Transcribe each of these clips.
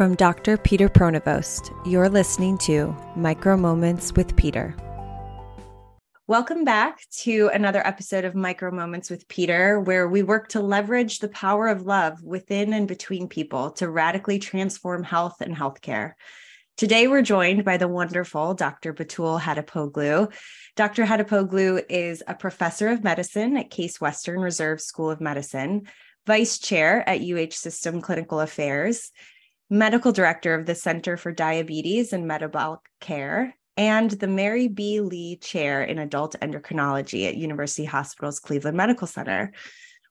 From Dr. Peter Pronovost, you're listening to Micro Moments with Peter. Welcome back to another episode of Micro Moments with Peter, where we work to leverage the power of love within and between people to radically transform health and healthcare. Today, we're joined by the wonderful Dr. Betul Hatipoglu. Dr. Hatipoglu is a professor of medicine at Case Western Reserve School of Medicine, vice chair at UH System Clinical Affairs, medical director of the Center for Diabetes and Metabolic Care, and the Mary B. Lee Chair in Adult Endocrinology at University Hospitals Cleveland Medical Center.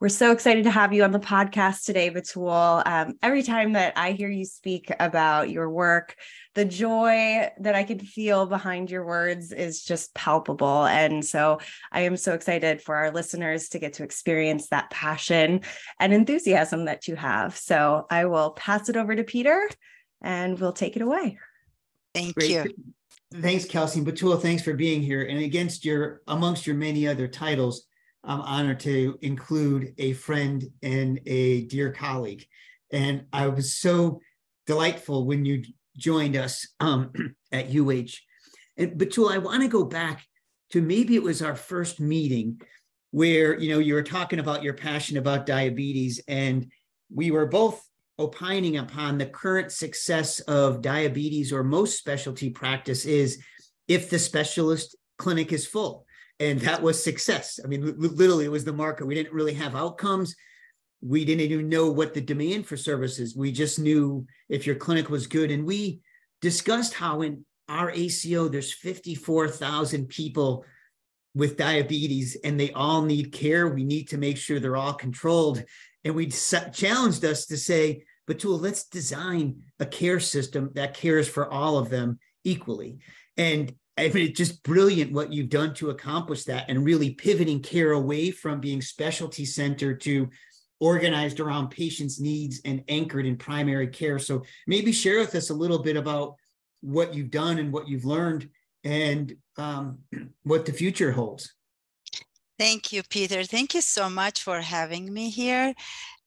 We're so excited to have you on the podcast today, Betul. Um, every time that I hear you speak about your work, the joy that I can feel behind your words is just palpable. And so I am so excited for our listeners to get to experience that passion and enthusiasm that you have. So I will pass it over to Peter and we'll take it away. Thank Great. you. Thanks, Kelsey. Betul, thanks for being here. And against your amongst your many other titles, I'm honored to include a friend and a dear colleague. And I was so delightful when you joined us um, at UH. And Betul, I want to go back to maybe it was our first meeting where you know you were talking about your passion about diabetes, and we were both opining upon the current success of diabetes or most specialty practice is if the specialist clinic is full and that was success. I mean, literally, it was the market. We didn't really have outcomes. We didn't even know what the demand for services. We just knew if your clinic was good, and we discussed how in our ACO there's 54,000 people with diabetes, and they all need care. We need to make sure they're all controlled, and we challenged us to say, Betul, let's design a care system that cares for all of them equally. And I mean, it's just brilliant what you've done to accomplish that and really pivoting care away from being specialty centered to organized around patients' needs and anchored in primary care. So maybe share with us a little bit about what you've done and what you've learned and um, what the future holds. Thank you, Peter. Thank you so much for having me here.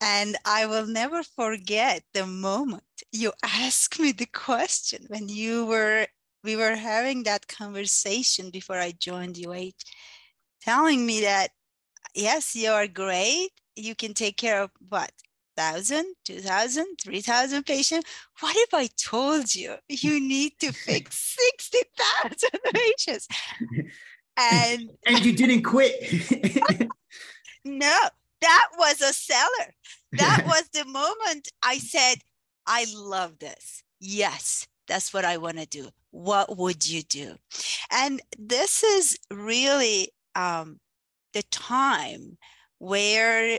And I will never forget the moment you asked me the question when you were we were having that conversation before I joined UH, telling me that, yes, you are great. You can take care of what? 1,000, 2,000, 3,000 patients. What if I told you you need to fix 60,000 patients? And, and you didn't quit. no, that was a seller. That was the moment I said, I love this. Yes, that's what I want to do. What would you do? And this is really um, the time where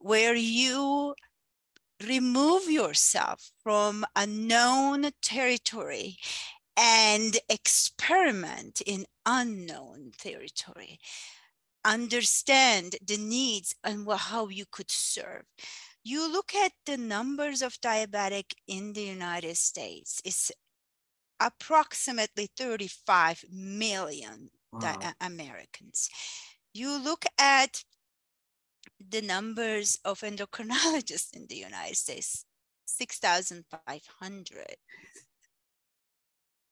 where you remove yourself from a known territory and experiment in unknown territory. Understand the needs and how you could serve you look at the numbers of diabetic in the united states it's approximately 35 million wow. Uh, Americans. You look at the numbers of endocrinologists in the United States, 6,500.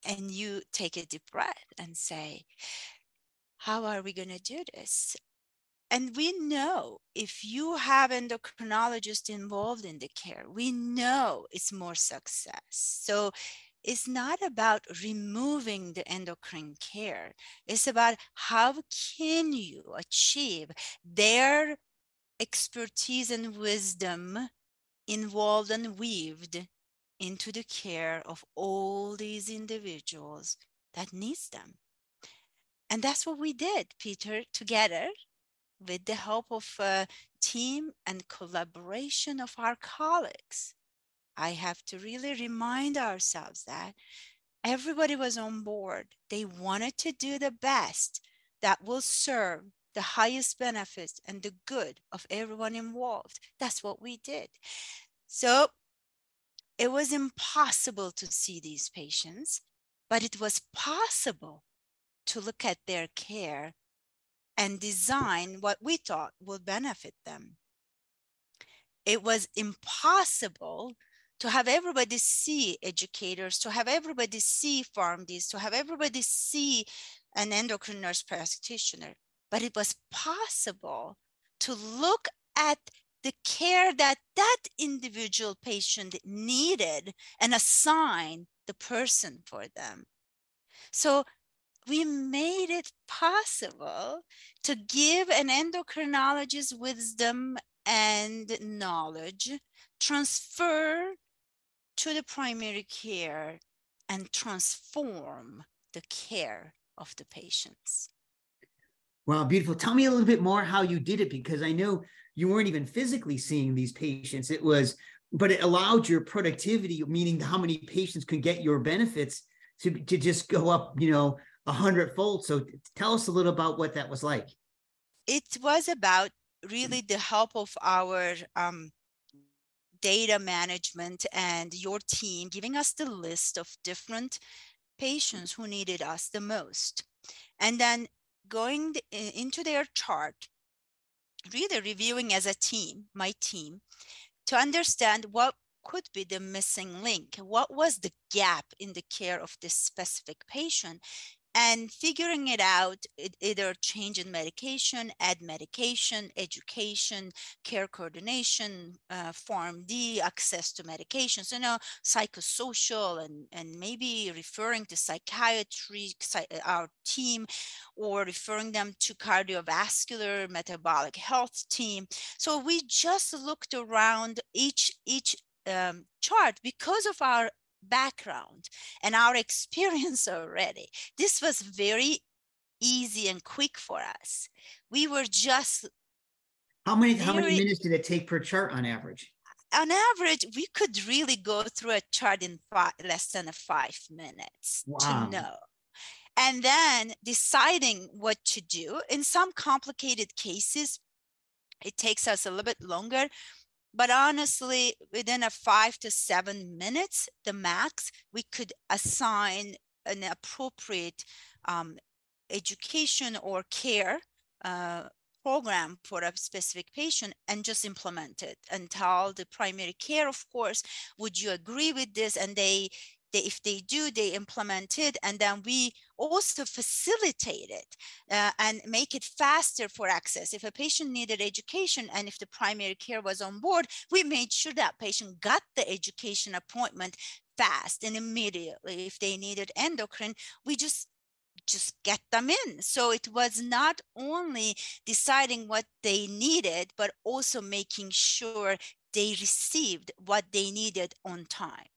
And you take a deep breath and say, how are we going to do this? And we know if you have endocrinologists involved in the care, we know it's more success. So it's not about removing the endocrine care. It's about how can you achieve their expertise and wisdom involved and weaved into the care of all these individuals that needs them. And that's what we did, Peter, together with the help of a team and collaboration of our colleagues. I have to really remind ourselves that everybody was on board. They wanted to do the best that will serve the highest benefits and the good of everyone involved. That's what we did. So it was impossible to see these patients, but it was possible to look at their care and design what we thought would benefit them. It was impossible to have everybody see educators, to have everybody see PharmDs, to have everybody see an endocrine nurse practitioner. But it was possible to look at the care that that individual patient needed and assign the person for them. So we made it possible to give an endocrinologist wisdom and knowledge, transfer to the primary care, and transform the care of the patients. Wow, beautiful. Tell me a little bit more how you did it because I know you weren't even physically seeing these patients. It was, but it allowed your productivity, meaning how many patients could get your benefits to, to just go up, you know, a hundredfold. So tell us a little about what that was like. It was about really the help of our um, data management and your team giving us the list of different patients who needed us the most. And then going into their chart, really reviewing as a team, my team, to understand what could be the missing link. What was the gap in the care of this specific patient? And figuring it out either change in medication add medication education care coordination uh, D access to medications you know psychosocial and and maybe referring to psychiatry our team or referring them to cardiovascular metabolic health team. So we just looked around each each um, chart because of our background and our experience already. This was very easy and quick for us. We were just how many very, how many minutes did it take per chart on average? On average, we could really go through a chart in five, less than five minutes wow. to know. And then deciding what to do. In some complicated cases, it takes us a little bit longer but honestly, within a five to seven minutes, the max, we could assign an appropriate um, education or care uh, program for a specific patient and just implement it and tell the primary care, of course, would you agree with this? And they they, if they do, they implement it, and then we also facilitate it uh, and make it faster for access. If a patient needed education and if the primary care was on board, we made sure that patient got the education appointment fast and immediately. If they needed endocrine, we just just get them in. So it was not only deciding what they needed, but also making sure they received what they needed on time.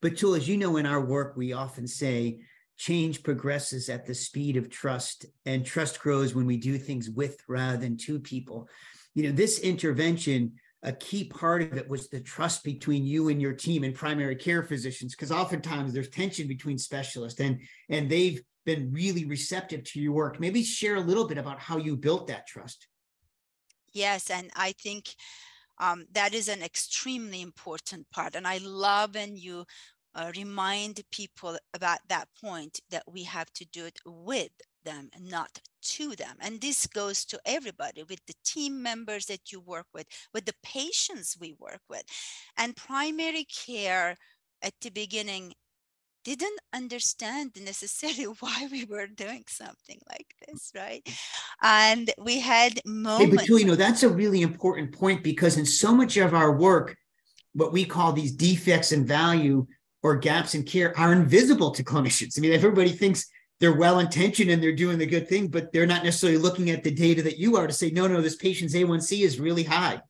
Betul, as you know, in our work, we often say change progresses at the speed of trust, and trust grows when we do things with rather than to people. You know, this intervention, a key part of it was the trust between you and your team and primary care physicians, because oftentimes there's tension between specialists, and and they've been really receptive to your work. Maybe share a little bit about how you built that trust. Yes, and I think um, that is an extremely important part. And I love when you uh, remind people about that point that we have to do it with them, not to them. And this goes to everybody with the team members that you work with, with the patients we work with. And primary care at the beginning didn't understand necessarily why we were doing something like mm. this, right? And we had moments. Hey, but you know, that's a really important point because in so much of our work, what we call these defects in value or gaps in care are invisible to clinicians. I mean, everybody thinks they're well intentioned and they're doing the good thing, but they're not necessarily looking at the data that you are to say, no, no, this patient's A1C is really high.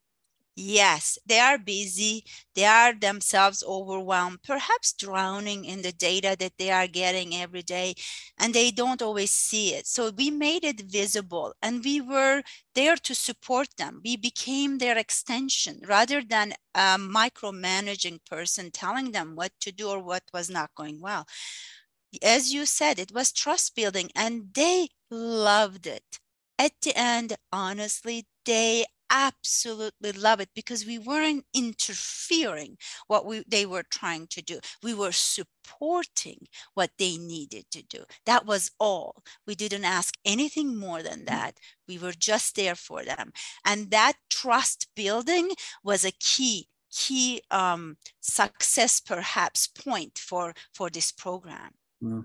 Yes, they are busy. They are themselves overwhelmed, perhaps drowning in the data that they are getting every day, and they don't always see it. So we made it visible and we were there to support them. We became their extension rather than a micromanaging person telling them what to do or what was not going well. As you said, it was trust building and they loved it. At the end, honestly, they absolutely love it because we weren't interfering what we, they were trying to do. We were supporting what they needed to do. That was all. We didn't ask anything more than mm. that. We were just there for them. And that trust building was a key key um, success perhaps point for for this program well,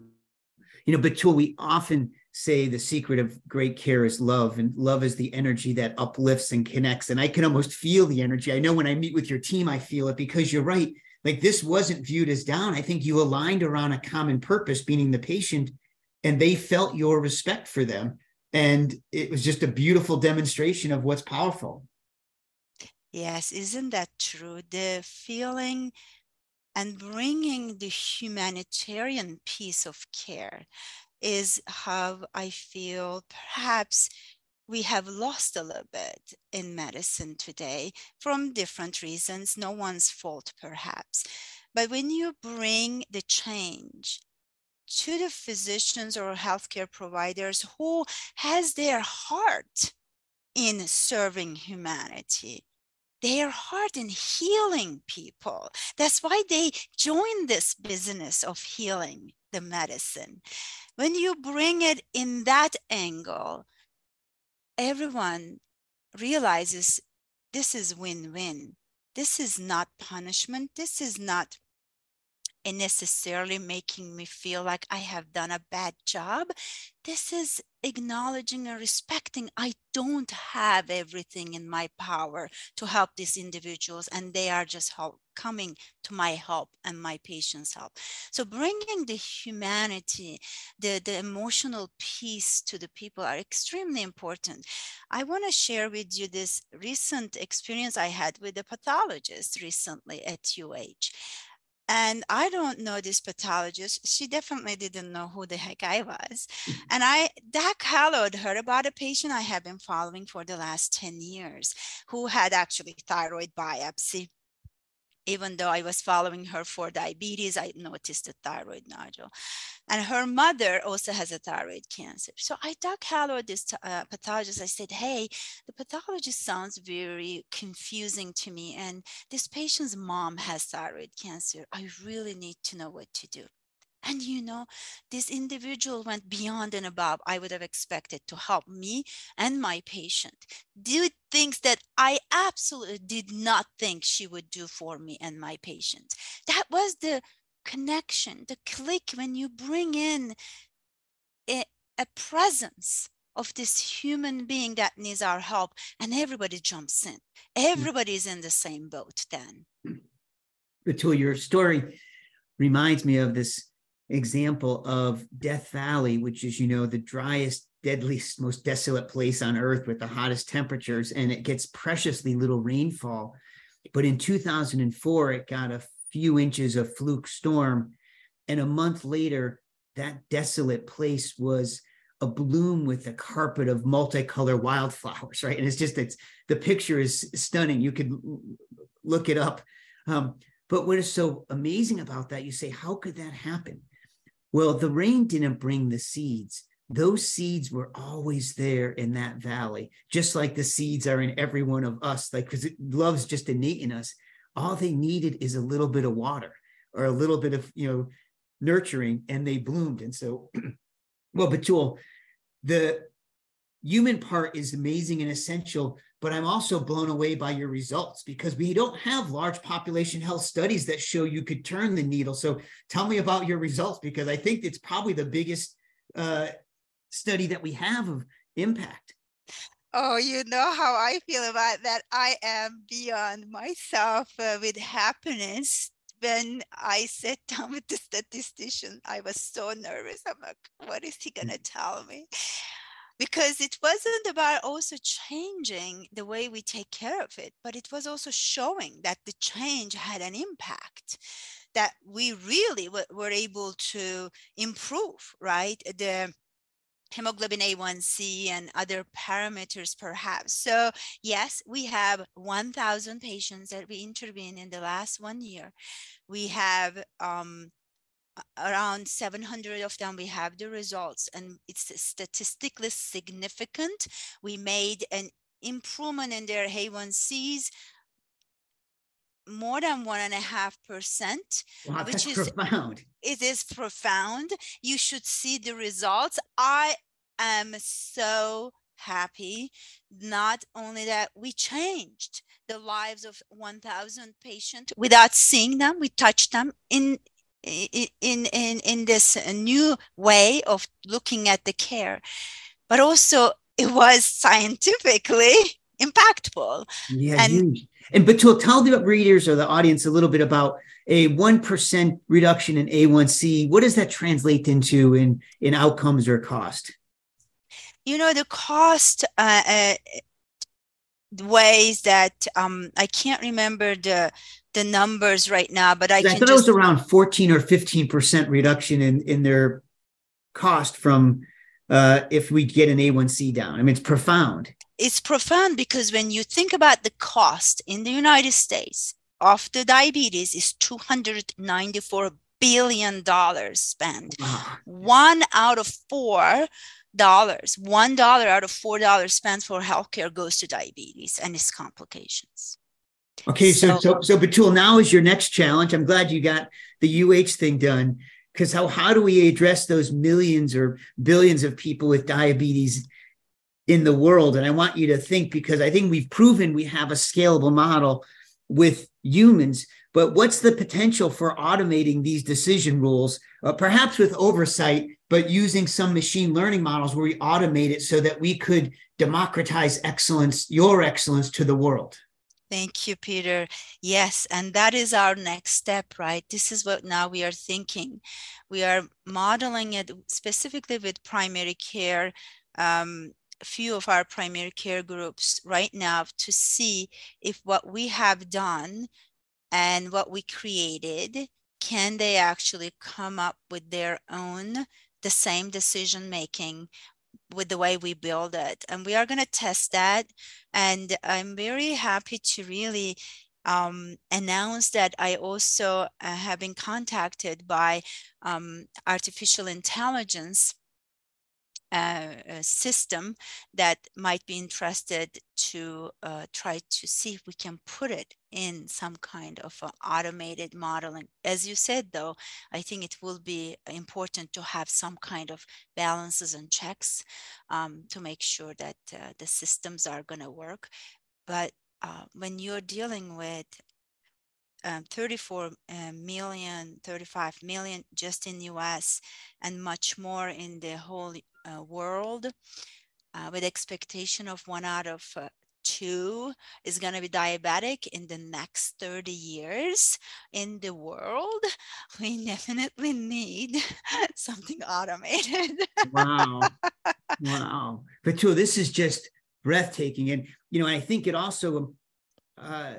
you know but we often say the secret of great care is love and love is the energy that uplifts and connects and i can almost feel the energy. I know when i meet with your team i feel it because you're right. Like this wasn't viewed as down. I think you aligned around a common purpose meaning the patient and they felt your respect for them and it was just a beautiful demonstration of what's powerful. Yes isn't that true? The feeling and bringing the humanitarian piece of care is how I feel perhaps we have lost a little bit in medicine today from different reasons, no one's fault perhaps. But when you bring the change to the physicians or healthcare providers who has their heart in serving humanity, their heart in healing people. That's why they join this business of healing the medicine. When you bring it in that angle, everyone realizes this is win win. This is not punishment. This is not necessarily making me feel like I have done a bad job. This is acknowledging and respecting I don't have everything in my power to help these individuals, and they are just help, coming to my help and my patient's help. So bringing the humanity, the, the emotional piece to the people are extremely important. I want to share with you this recent experience I had with a pathologist recently at UH. And I don't know this pathologist. She definitely didn't know who the heck I was. Mm-hmm. And I, Doc Hallowed heard about a patient I have been following for the last 10 years who had actually thyroid biopsy even though I was following her for diabetes, I noticed a thyroid nodule. And her mother also has a thyroid cancer. So I Doc Hello, this uh, pathologist, I said, hey, the pathologist sounds very confusing to me. And this patient's mom has thyroid cancer. I really need to know what to do. And you know, this individual went beyond and above I would have expected to help me and my patient. Do things that I absolutely did not think she would do for me and my patient. That was the connection, the click when you bring in a, a presence of this human being that needs our help and everybody jumps in. Hmm. Everybody's in the same boat then. Betul, your story reminds me of this example of Death Valley, which is, you know, the driest, deadliest, most desolate place on earth with the hottest temperatures, and it gets preciously little rainfall. But in 2004, it got a few inches of fluke storm. And a month later, that desolate place was a bloom with a carpet of multicolored wildflowers, right? And it's just, it's the picture is stunning. You could look it up. Um, but what is so amazing about that, you say, how could that happen? Well, the rain didn't bring the seeds. Those seeds were always there in that valley, just like the seeds are in every one of us, like because it love's just innate in us. All they needed is a little bit of water or a little bit of, you know, nurturing, and they bloomed. And so, well, Betul, the human part is amazing and essential but I'm also blown away by your results because we don't have large population health studies that show you could turn the needle. So tell me about your results because I think it's probably the biggest uh, study that we have of impact. Oh, you know how I feel about that. I am beyond myself uh, with happiness. When I sat down with the statistician, I was so nervous. I'm like, what is he going to tell me? Because it wasn't about also changing the way we take care of it, but it was also showing that the change had an impact, that we really w- were able to improve, right? The hemoglobin A1C and other parameters perhaps. So yes, we have 1,000 patients that we intervened in the last one year. We have um, around 700 of them we have the results and it's statistically significant. We made an improvement in their a1cs more than one and a half percent wow, which is profound. it is profound. You should see the results. I am so happy not only that we changed the lives of 1000 patients without seeing them we touched them in in in in this new way of looking at the care. But also it was scientifically impactful. Yeah and, huge. and but to tell the readers or the audience a little bit about a 1% reduction in a1c what does that translate into in in outcomes or cost? You know the cost uh, uh, ways that um, I can't remember the the numbers right now, but I, I thought just, it was around 14 or 15 percent reduction in in their cost from uh, if we get an A1C down. I mean, it's profound. It's profound because when you think about the cost in the United States of the diabetes is 294 billion dollars spent. One out of four dollars, one dollar out of four dollars spent for healthcare goes to diabetes and its complications. Okay, so so so Betul, now is your next challenge. I'm glad you got the UH thing done because how how do we address those millions or billions of people with diabetes in the world? And I want you to think because I think we've proven we have a scalable model with humans, but what's the potential for automating these decision rules, uh, perhaps with oversight, but using some machine learning models where we automate it so that we could democratize excellence, your excellence to the world? Thank you, Peter. Yes, and that is our next step, right? This is what now we are thinking. We are modeling it specifically with primary care, um, a few of our primary care groups right now to see if what we have done and what we created, can they actually come up with their own, the same decision making with the way we build it. And we are going to test that. And I'm very happy to really um, announce that I also uh, have been contacted by um, artificial intelligence uh, system that might be interested to uh, try to see if we can put it in some kind of automated modeling. As you said, though, I think it will be important to have some kind of balances and checks um, to make sure that uh, the systems are going to work. But uh, when you're dealing with um, 34 uh, million, 35 million just in US and much more in the whole uh, world uh, with expectation of one out of uh, two is going to be diabetic in the next 30 years in the world, we definitely need something automated. wow. Wow. Betul, this is just breathtaking. And, you know, I think it also uh,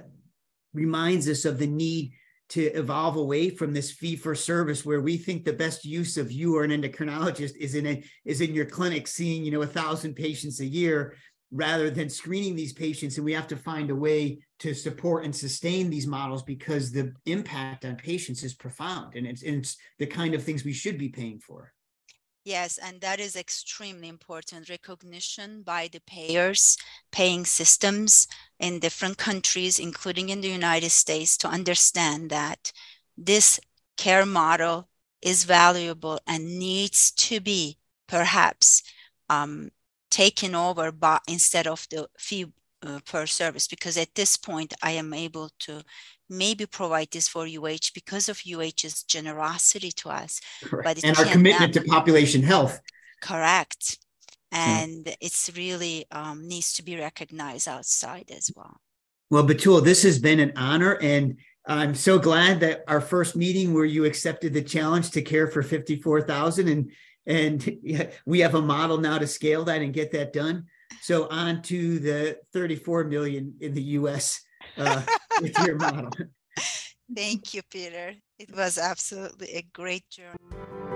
reminds us of the need to evolve away from this fee for service where we think the best use of you or an endocrinologist is in a, is in your clinic seeing you know a thousand patients a year rather than screening these patients. And we have to find a way to support and sustain these models because the impact on patients is profound and it's, and it's the kind of things we should be paying for Yes, and that is extremely important. Recognition by the payers, paying systems in different countries, including in the United States, to understand that this care model is valuable and needs to be perhaps um, taken over by instead of the fee uh, per service because at this point I am able to maybe provide this for UH because of UH's generosity to us. But and our commitment to population health. Correct. And hmm. it's really um, needs to be recognized outside as well. Well, Betul, this has been an honor. And I'm so glad that our first meeting where you accepted the challenge to care for 54,000 and and we have a model now to scale that and get that done. So on to the 34 million in the US uh, with your model. Thank you, Peter. It was absolutely a great journey.